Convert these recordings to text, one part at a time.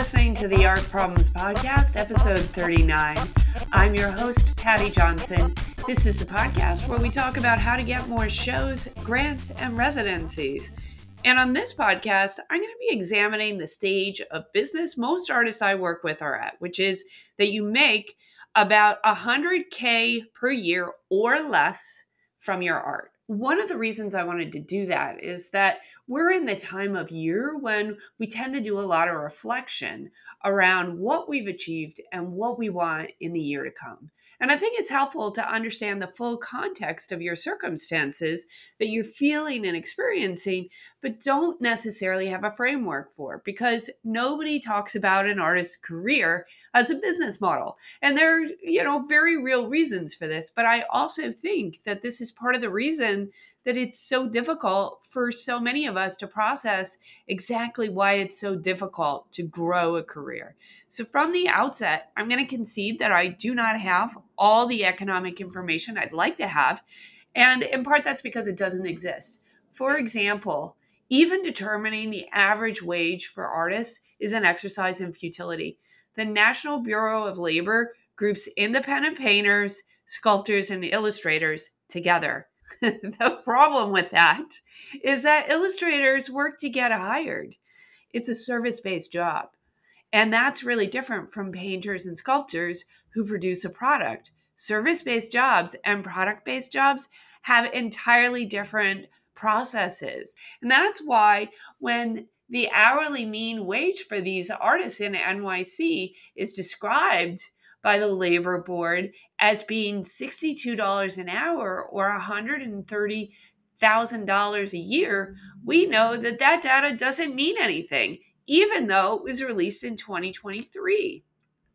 listening to the Art Problems Podcast, episode 39. I'm your host, Patty Johnson. This is the podcast where we talk about how to get more shows, grants, and residencies. And on this podcast, I'm going to be examining the stage of business most artists I work with are at, which is that you make about 100K per year or less from your art one of the reasons I wanted to do that is that we're in the time of year when we tend to do a lot of reflection around what we've achieved and what we want in the year to come. And I think it's helpful to understand the full context of your circumstances that you're feeling and experiencing, but don't necessarily have a framework for because nobody talks about an artist's career as a business model. And there are, you know, very real reasons for this. But I also think that this is part of the reason that it's so difficult for so many of us to process exactly why it's so difficult to grow a career. So, from the outset, I'm going to concede that I do not have all the economic information I'd like to have. And in part, that's because it doesn't exist. For example, even determining the average wage for artists is an exercise in futility. The National Bureau of Labor groups independent painters, sculptors, and illustrators together. the problem with that is that illustrators work to get hired. It's a service based job. And that's really different from painters and sculptors who produce a product. Service based jobs and product based jobs have entirely different processes. And that's why when the hourly mean wage for these artists in NYC is described by the labor board as being $62 an hour or $130,000 a year, we know that that data doesn't mean anything, even though it was released in 2023.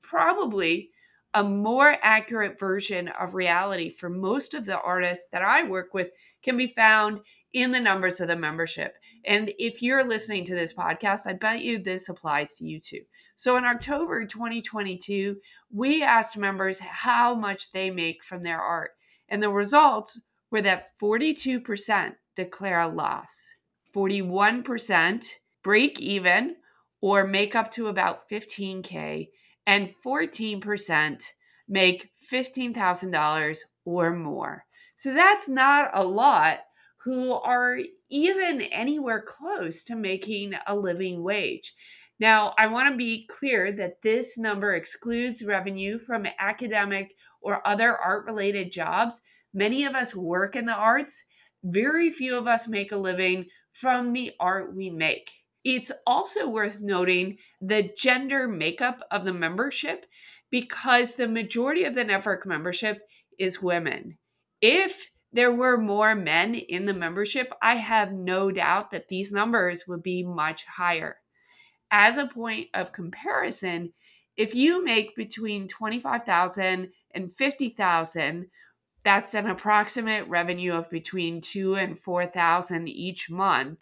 Probably a more accurate version of reality for most of the artists that I work with can be found in the numbers of the membership. And if you're listening to this podcast, I bet you this applies to you too. So in October 2022, we asked members how much they make from their art. And the results were that 42% declare a loss, 41% break even or make up to about 15K, and 14% make $15,000 or more. So that's not a lot who are even anywhere close to making a living wage. Now, I want to be clear that this number excludes revenue from academic or other art related jobs. Many of us work in the arts. Very few of us make a living from the art we make. It's also worth noting the gender makeup of the membership because the majority of the network membership is women. If there were more men in the membership, I have no doubt that these numbers would be much higher as a point of comparison, if you make between 25,000 and 50,000, that's an approximate revenue of between 2 and 4,000 each month.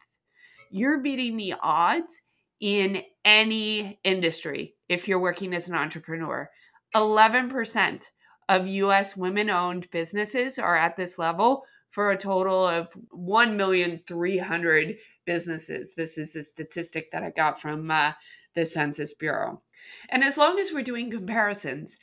You're beating the odds in any industry if you're working as an entrepreneur. 11% of US women owned businesses are at this level, for a total of 1,300 businesses. This is a statistic that I got from uh, the Census Bureau. And as long as we're doing comparisons,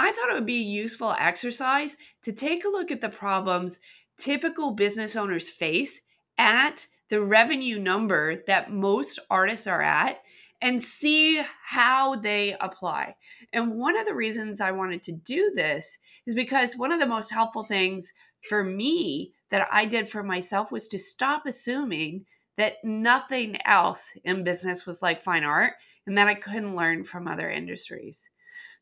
I thought it would be a useful exercise to take a look at the problems typical business owners face at the revenue number that most artists are at and see how they apply. And one of the reasons I wanted to do this is because one of the most helpful things for me that I did for myself was to stop assuming that nothing else in business was like fine art and that I couldn't learn from other industries.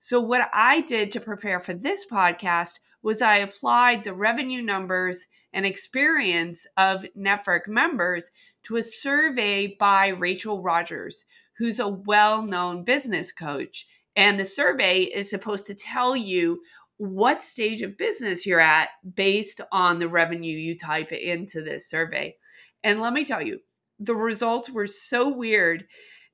So, what I did to prepare for this podcast was I applied the revenue numbers and experience of Network members to a survey by Rachel Rogers, who's a well known business coach. And the survey is supposed to tell you what stage of business you're at based on the revenue you type into this survey. And let me tell you, the results were so weird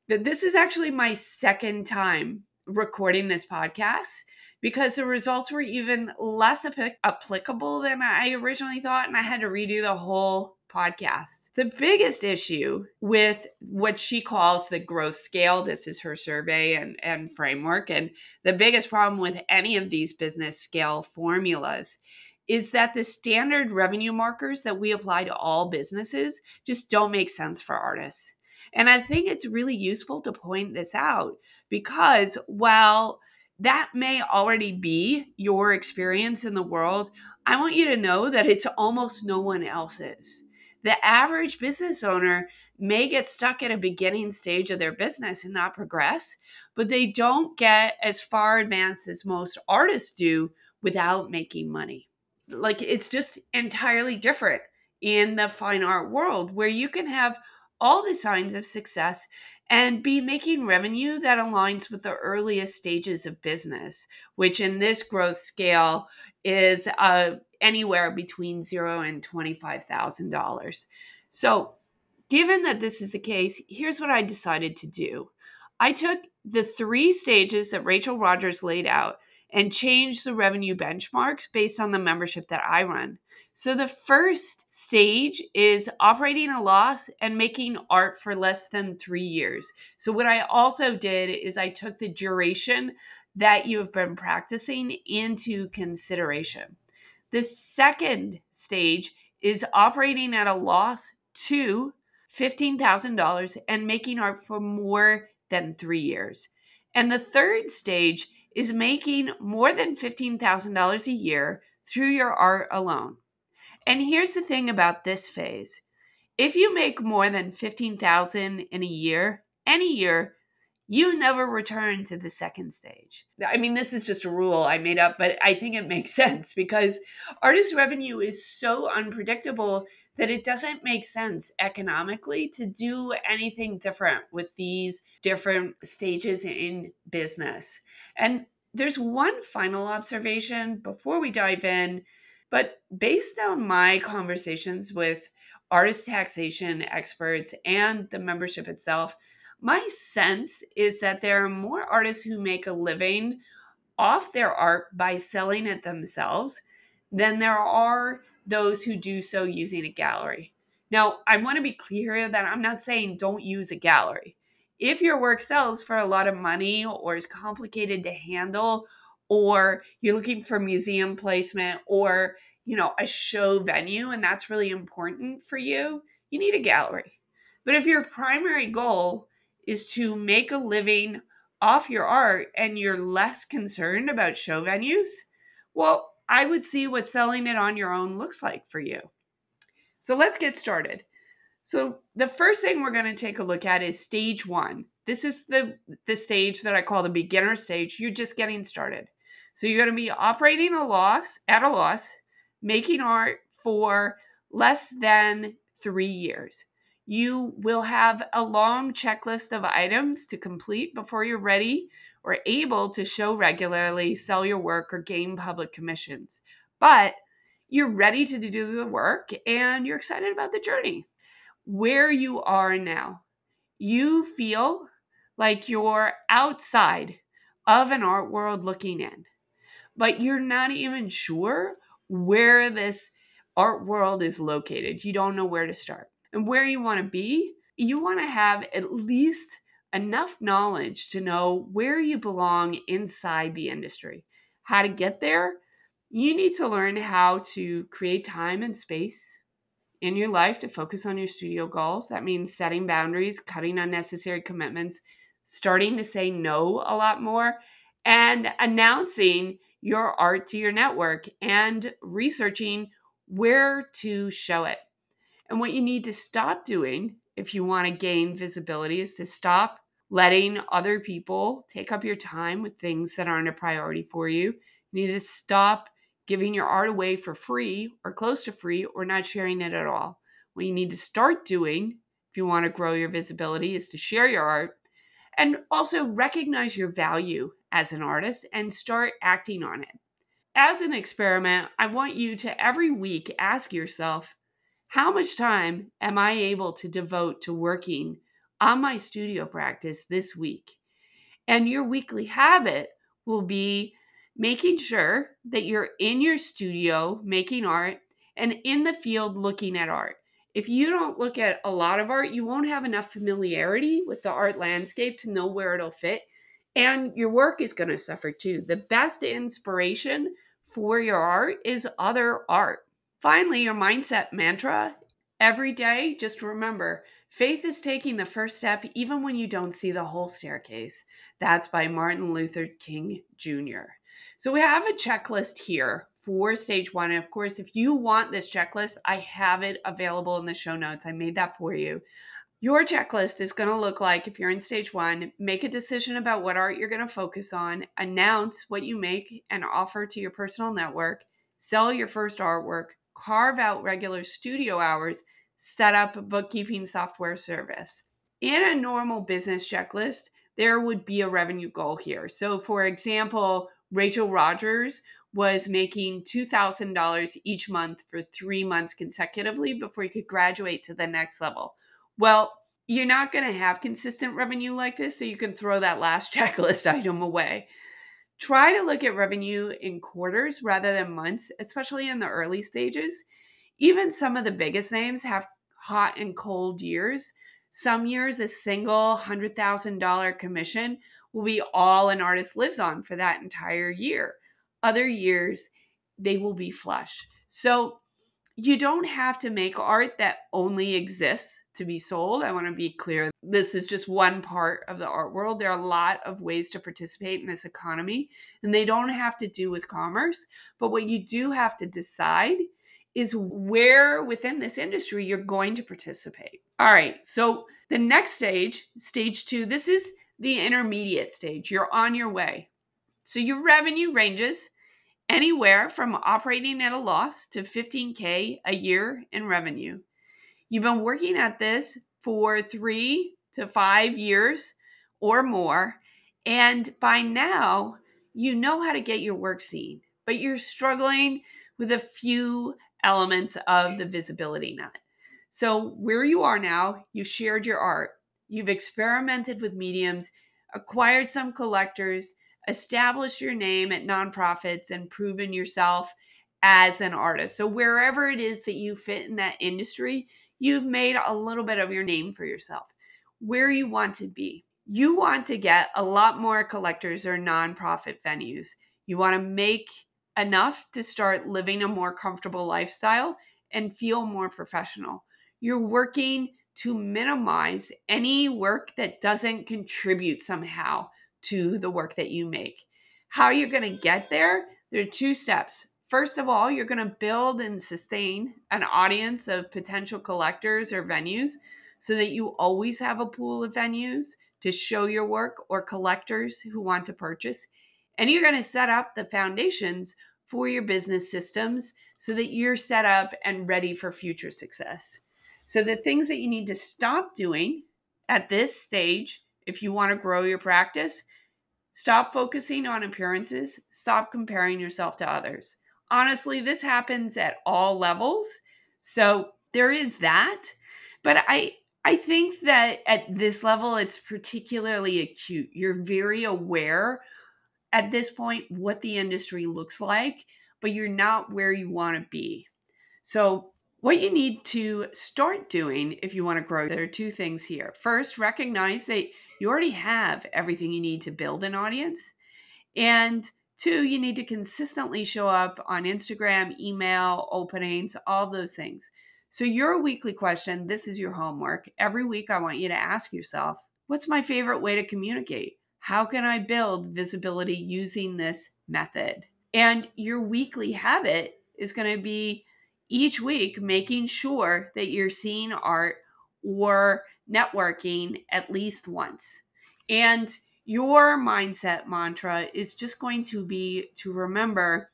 that this is actually my second time recording this podcast because the results were even less ap- applicable than I originally thought. And I had to redo the whole podcast. The biggest issue with what she calls the growth scale, this is her survey and, and framework, and the biggest problem with any of these business scale formulas is that the standard revenue markers that we apply to all businesses just don't make sense for artists. And I think it's really useful to point this out because while that may already be your experience in the world, I want you to know that it's almost no one else's. The average business owner may get stuck at a beginning stage of their business and not progress, but they don't get as far advanced as most artists do without making money. Like it's just entirely different in the fine art world where you can have all the signs of success and be making revenue that aligns with the earliest stages of business, which in this growth scale is uh, anywhere between zero and $25,000. So, given that this is the case, here's what I decided to do I took the three stages that Rachel Rogers laid out and changed the revenue benchmarks based on the membership that I run. So the first stage is operating a loss and making art for less than three years. So, what I also did is I took the duration that you have been practicing into consideration. The second stage is operating at a loss to $15,000 and making art for more than three years. And the third stage is making more than $15,000 a year through your art alone. And here's the thing about this phase. If you make more than 15,000 in a year, any year, you never return to the second stage. I mean, this is just a rule I made up, but I think it makes sense because artist revenue is so unpredictable that it doesn't make sense economically to do anything different with these different stages in business. And there's one final observation before we dive in, but based on my conversations with artist taxation experts and the membership itself, my sense is that there are more artists who make a living off their art by selling it themselves than there are those who do so using a gallery. Now, I want to be clear that I'm not saying don't use a gallery. If your work sells for a lot of money or is complicated to handle, or you're looking for museum placement or, you know, a show venue and that's really important for you, you need a gallery. But if your primary goal is to make a living off your art and you're less concerned about show venues, well, I would see what selling it on your own looks like for you. So let's get started. So the first thing we're going to take a look at is stage 1. This is the the stage that I call the beginner stage. You're just getting started. So you're going to be operating a loss at a loss, making art for less than 3 years. You will have a long checklist of items to complete before you're ready or able to show regularly, sell your work, or gain public commissions. But you're ready to do the work and you're excited about the journey. Where you are now, you feel like you're outside of an art world looking in, but you're not even sure where this art world is located. You don't know where to start and where you want to be, you want to have at least enough knowledge to know where you belong inside the industry. How to get there, you need to learn how to create time and space in your life to focus on your studio goals. That means setting boundaries, cutting unnecessary commitments, starting to say no a lot more, and announcing your art to your network and researching where to show it. And what you need to stop doing if you want to gain visibility is to stop letting other people take up your time with things that aren't a priority for you. You need to stop giving your art away for free or close to free or not sharing it at all. What you need to start doing if you want to grow your visibility is to share your art and also recognize your value as an artist and start acting on it. As an experiment, I want you to every week ask yourself how much time am I able to devote to working on my studio practice this week? And your weekly habit will be making sure that you're in your studio making art and in the field looking at art. If you don't look at a lot of art, you won't have enough familiarity with the art landscape to know where it'll fit. And your work is going to suffer too. The best inspiration for your art is other art. Finally, your mindset mantra every day, just remember faith is taking the first step even when you don't see the whole staircase. That's by Martin Luther King Jr. So we have a checklist here for stage one. And of course, if you want this checklist, I have it available in the show notes. I made that for you. Your checklist is going to look like if you're in stage one, make a decision about what art you're going to focus on, announce what you make and offer to your personal network, sell your first artwork, carve out regular studio hours, set up a bookkeeping software service. In a normal business checklist, there would be a revenue goal here. So, for example, Rachel Rogers was making $2,000 each month for three months consecutively before you could graduate to the next level. Well, you're not going to have consistent revenue like this, so you can throw that last checklist item away. Try to look at revenue in quarters rather than months, especially in the early stages. Even some of the biggest names have hot and cold years. Some years, a single $100,000 commission will be all an artist lives on for that entire year. Other years, they will be flush. So you don't have to make art that only exists to be sold. I want to be clear. This is just one part of the art world. There are a lot of ways to participate in this economy, and they don't have to do with commerce. But what you do have to decide is where within this industry you're going to participate. All right. So the next stage, stage two, this is the intermediate stage. You're on your way. So your revenue ranges anywhere from operating at a loss to 15K a year in revenue. You've been working at this for three to five years or more. And by now, you know how to get your work seen, but you're struggling with a few elements of the visibility nut. So, where you are now, you shared your art, you've experimented with mediums, acquired some collectors, established your name at nonprofits and proven yourself as an artist. So wherever it is that you fit in that industry, you've made a little bit of your name for yourself. Where you want to be. You want to get a lot more collectors or nonprofit venues. You want to make enough to start living a more comfortable lifestyle and feel more professional. You're working to minimize any work that doesn't contribute somehow to the work that you make. How you're going to get there, there are two steps. First of all, you're going to build and sustain an audience of potential collectors or venues so that you always have a pool of venues to show your work or collectors who want to purchase. And you're going to set up the foundations for your business systems so that you're set up and ready for future success. So, the things that you need to stop doing at this stage if you want to grow your practice, stop focusing on appearances, stop comparing yourself to others. Honestly, this happens at all levels. So there is that. But I I think that at this level it's particularly acute. You're very aware at this point what the industry looks like, but you're not where you want to be. So what you need to start doing if you want to grow, there are two things here. First, recognize that you already have everything you need to build an audience. And two, you need to consistently show up on Instagram, email, openings, all those things. So, your weekly question this is your homework. Every week, I want you to ask yourself what's my favorite way to communicate? How can I build visibility using this method? And your weekly habit is going to be each week making sure that you're seeing art or networking at least once. And your mindset mantra is just going to be to remember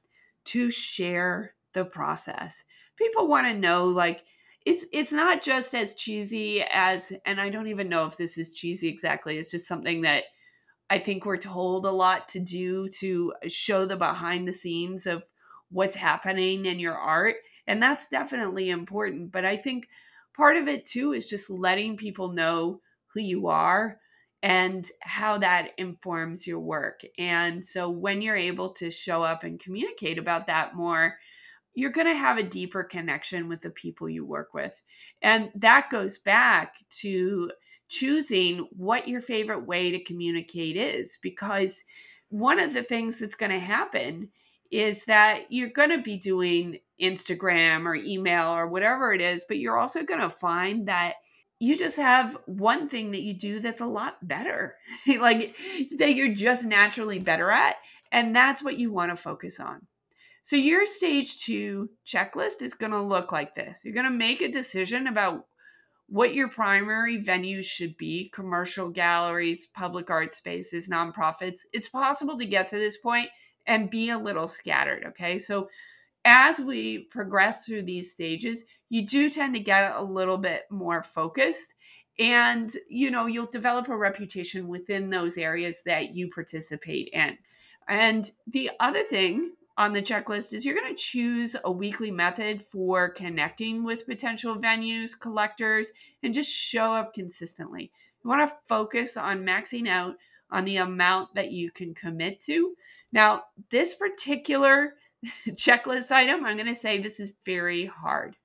to share the process. People want to know like it's it's not just as cheesy as and I don't even know if this is cheesy exactly. It's just something that I think we're told a lot to do to show the behind the scenes of what's happening in your art and that's definitely important, but I think part of it too is just letting people know who you are and how that informs your work. And so when you're able to show up and communicate about that more, you're going to have a deeper connection with the people you work with. And that goes back to choosing what your favorite way to communicate is because one of the things that's going to happen is that you're going to be doing Instagram or email or whatever it is, but you're also going to find that you just have one thing that you do that's a lot better, like that you're just naturally better at. And that's what you want to focus on. So, your stage two checklist is going to look like this you're going to make a decision about what your primary venues should be commercial galleries, public art spaces, nonprofits. It's possible to get to this point and be a little scattered. Okay. So, as we progress through these stages, you do tend to get a little bit more focused. And you know you'll develop a reputation within those areas that you participate in. And the other thing on the checklist is you're going to choose a weekly method for connecting with potential venues collectors and just show up consistently. You want to focus on maxing out on the amount that you can commit to. Now this particular checklist item, I'm going to say this is very hard.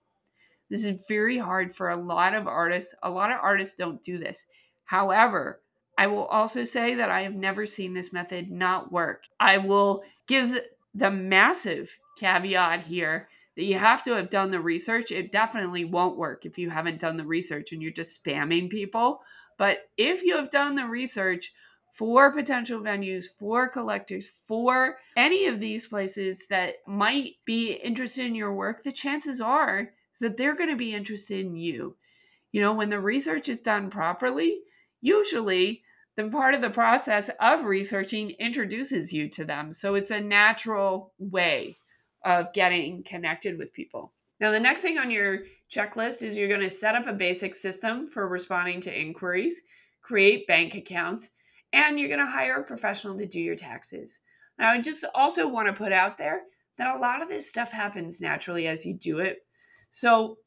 This is very hard for a lot of artists. A lot of artists don't do this. However, I will also say that I have never seen this method not work. I will give the massive caveat here that you have to have done the research. It definitely won't work if you haven't done the research and you're just spamming people. But if you have done the research, for potential venues, for collectors, for any of these places that might be interested in your work, the chances are that they're going to be interested in you. You know, when the research is done properly, usually the part of the process of researching introduces you to them. So it's a natural way of getting connected with people. Now, the next thing on your checklist is you're going to set up a basic system for responding to inquiries, create bank accounts, and you're going to hire a professional to do your taxes. Now, I just also want to put out there that a lot of this stuff happens naturally as you do it. So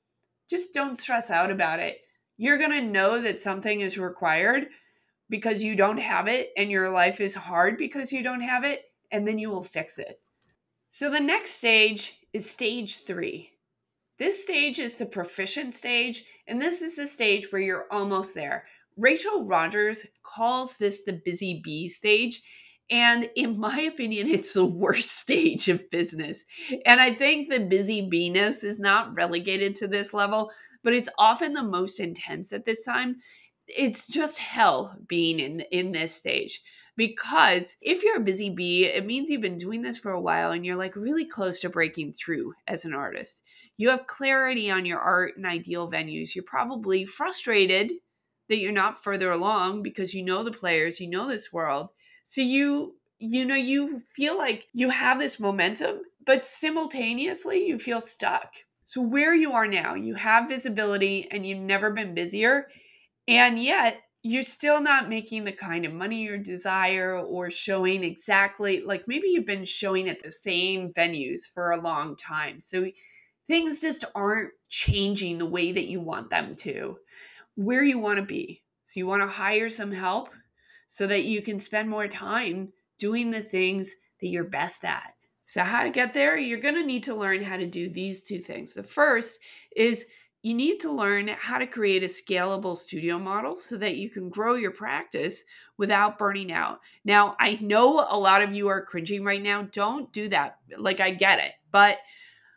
just don't stress out about it. You're going to know that something is required because you don't have it, and your life is hard because you don't have it, and then you will fix it. So the next stage is stage three. This stage is the proficient stage, and this is the stage where you're almost there. Rachel Rogers calls this the busy bee stage. And in my opinion, it's the worst stage of business. And I think the busy beeness is not relegated to this level, but it's often the most intense at this time. It's just hell being in, in this stage. Because if you're a busy bee, it means you've been doing this for a while and you're like really close to breaking through as an artist. You have clarity on your art and ideal venues. You're probably frustrated that you're not further along because you know the players, you know this world. So you you know you feel like you have this momentum, but simultaneously you feel stuck. So where you are now, you have visibility and you've never been busier, and yet you're still not making the kind of money you desire or showing exactly like maybe you've been showing at the same venues for a long time. So things just aren't changing the way that you want them to where you want to be. So you want to hire some help so that you can spend more time doing the things that you're best at. So, how to get there? You're going to need to learn how to do these two things. The first is you need to learn how to create a scalable studio model so that you can grow your practice without burning out. Now, I know a lot of you are cringing right now. Don't do that. Like, I get it. But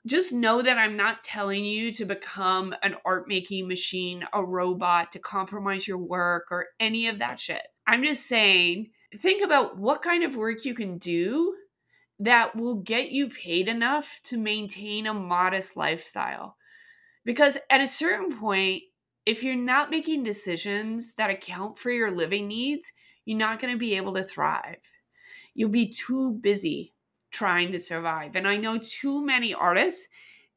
just know that I'm not telling you to become an art making machine, a robot, to compromise your work or any of that shit. I'm just saying, think about what kind of work you can do that will get you paid enough to maintain a modest lifestyle. Because at a certain point, if you're not making decisions that account for your living needs, you're not going to be able to thrive. You'll be too busy trying to survive. And I know too many artists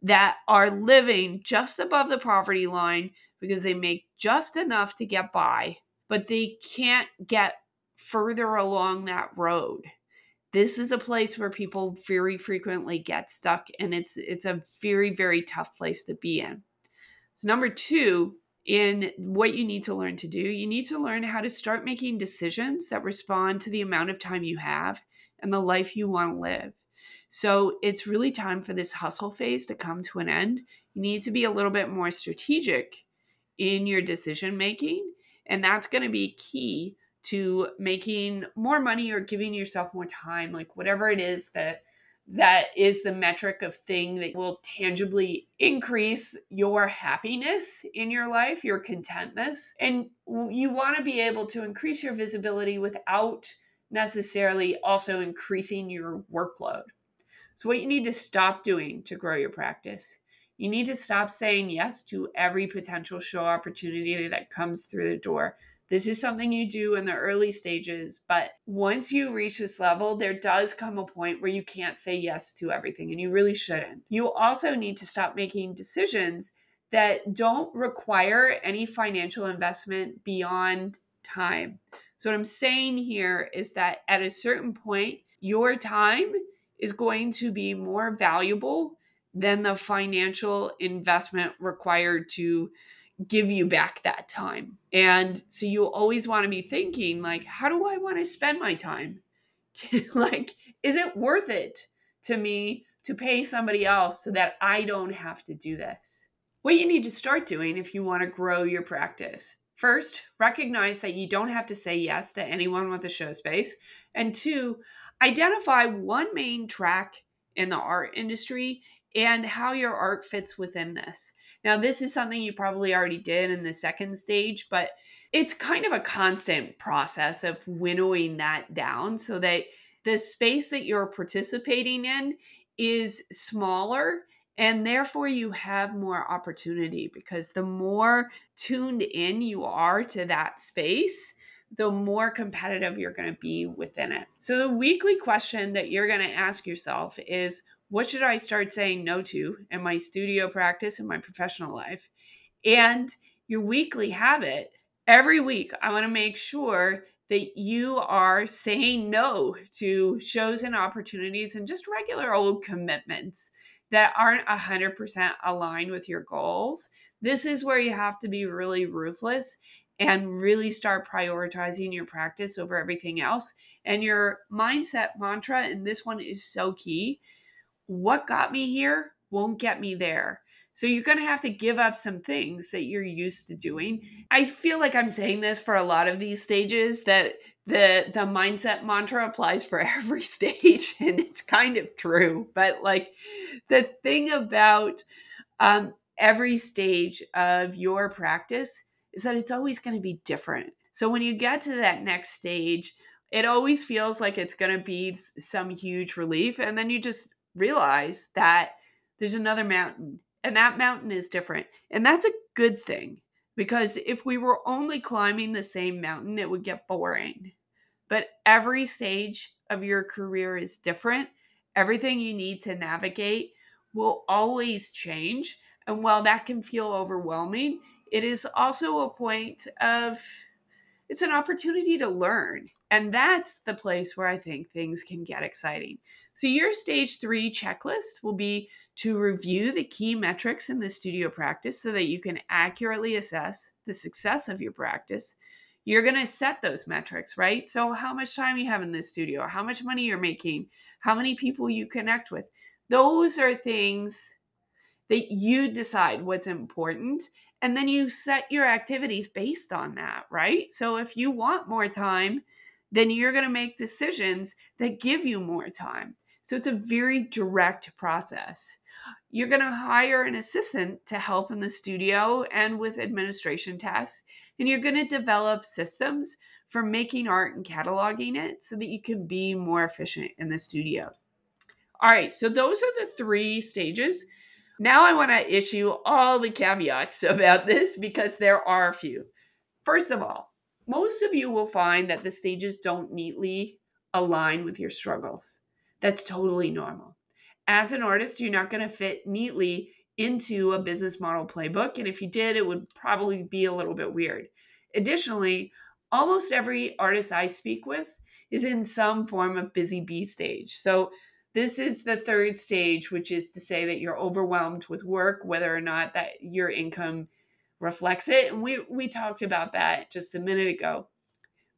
that are living just above the poverty line because they make just enough to get by, but they can't get further along that road. This is a place where people very frequently get stuck and it's it's a very very tough place to be in. So number 2, in what you need to learn to do, you need to learn how to start making decisions that respond to the amount of time you have and the life you want to live. So it's really time for this hustle phase to come to an end. You need to be a little bit more strategic in your decision making. And that's going to be key to making more money or giving yourself more time, like whatever it is that that is the metric of thing that will tangibly increase your happiness in your life, your contentness. And you want to be able to increase your visibility without necessarily also increasing your workload. So, what you need to stop doing to grow your practice, you need to stop saying yes to every potential show opportunity that comes through the door. This is something you do in the early stages, but once you reach this level, there does come a point where you can't say yes to everything, and you really shouldn't. You also need to stop making decisions that don't require any financial investment beyond time. So, what I'm saying here is that at a certain point, your time is going to be more valuable than the financial investment required to give you back that time. And so you always want to be thinking like how do I want to spend my time? like is it worth it to me to pay somebody else so that I don't have to do this? What you need to start doing if you want to grow your practice. First, recognize that you don't have to say yes to anyone with a show space. And two, identify one main track in the art industry and how your art fits within this. Now, this is something you probably already did in the second stage, but it's kind of a constant process of winnowing that down so that the space that you're participating in is smaller and therefore you have more opportunity because the more tuned in you are to that space the more competitive you're going to be within it. So, the weekly question that you're going to ask yourself is what should I start saying no to in my studio practice and my professional life? And your weekly habit, every week, I want to make sure that you are saying no to shows and opportunities and just regular old commitments that aren't 100% aligned with your goals. This is where you have to be really ruthless and really start prioritizing your practice over everything else. And your mindset mantra, and this one is so key, what got me here won't get me there. So you're going to have to give up some things that you're used to doing. I feel like I'm saying this for a lot of these stages that the the mindset mantra applies for every stage and it's kind of true. But like the thing about um, every stage of your practice is that it's always going to be different. So when you get to that next stage, it always feels like it's going to be some huge relief and then you just realize that there's another mountain and that mountain is different. And that's a good thing because if we were only climbing the same mountain, it would get boring. But every stage of your career is different. Everything you need to navigate will always change. And while that can feel overwhelming, it is also a point of it's an opportunity to learn. And that's the place where I think things can get exciting. So, your stage three checklist will be to review the key metrics in the studio practice so that you can accurately assess the success of your practice. You're going to set those metrics, right? So, how much time you have in the studio, how much money you're making, how many people you connect with. Those are things that you decide what's important and then you set your activities based on that, right? So if you want more time, then you're going to make decisions that give you more time. So it's a very direct process. You're going to hire an assistant to help in the studio and with administration tasks, and you're going to develop systems for making art and cataloging it so that you can be more efficient in the studio. All right, so those are the three stages now I want to issue all the caveats about this because there are a few. First of all, most of you will find that the stages don't neatly align with your struggles. That's totally normal. As an artist, you're not going to fit neatly into a business model playbook. And if you did, it would probably be a little bit weird. Additionally, almost every artist I speak with is in some form of busy bee stage. So this is the third stage, which is to say that you're overwhelmed with work, whether or not that your income reflects it. And we we talked about that just a minute ago.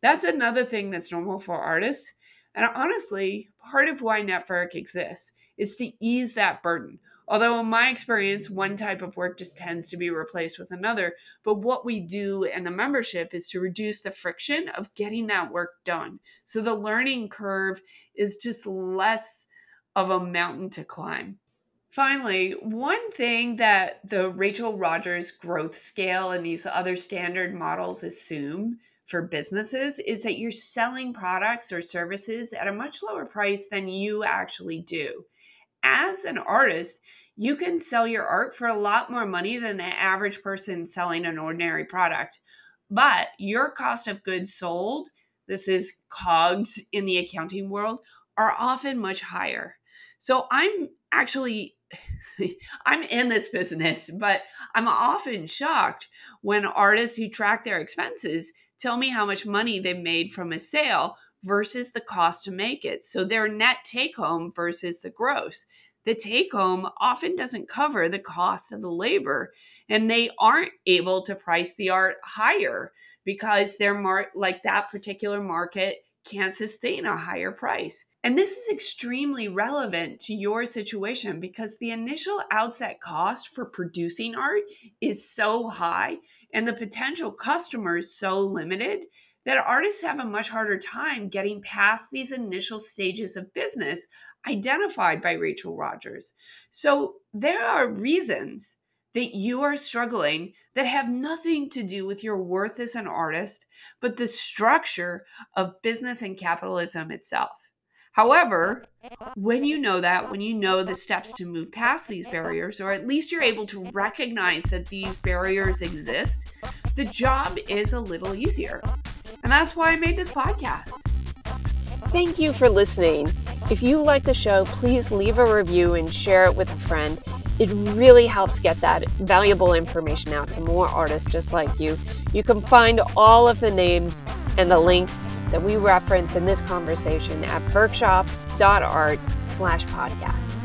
That's another thing that's normal for artists. And honestly, part of why Network exists is to ease that burden. Although, in my experience, one type of work just tends to be replaced with another. But what we do in the membership is to reduce the friction of getting that work done. So the learning curve is just less of a mountain to climb. Finally, one thing that the Rachel Rogers growth scale and these other standard models assume for businesses is that you're selling products or services at a much lower price than you actually do. As an artist, you can sell your art for a lot more money than the average person selling an ordinary product. But your cost of goods sold, this is COGS in the accounting world, are often much higher. So I'm actually I'm in this business, but I'm often shocked when artists who track their expenses tell me how much money they made from a sale versus the cost to make it. So their net take home versus the gross. The take home often doesn't cover the cost of the labor, and they aren't able to price the art higher because they're mar- like that particular market can't sustain a higher price. And this is extremely relevant to your situation because the initial outset cost for producing art is so high and the potential customers so limited that artists have a much harder time getting past these initial stages of business identified by Rachel Rogers. So there are reasons that you are struggling that have nothing to do with your worth as an artist, but the structure of business and capitalism itself. However, when you know that, when you know the steps to move past these barriers, or at least you're able to recognize that these barriers exist, the job is a little easier. And that's why I made this podcast. Thank you for listening. If you like the show, please leave a review and share it with a friend. It really helps get that valuable information out to more artists just like you. You can find all of the names and the links that we reference in this conversation at workshop.art slash podcast.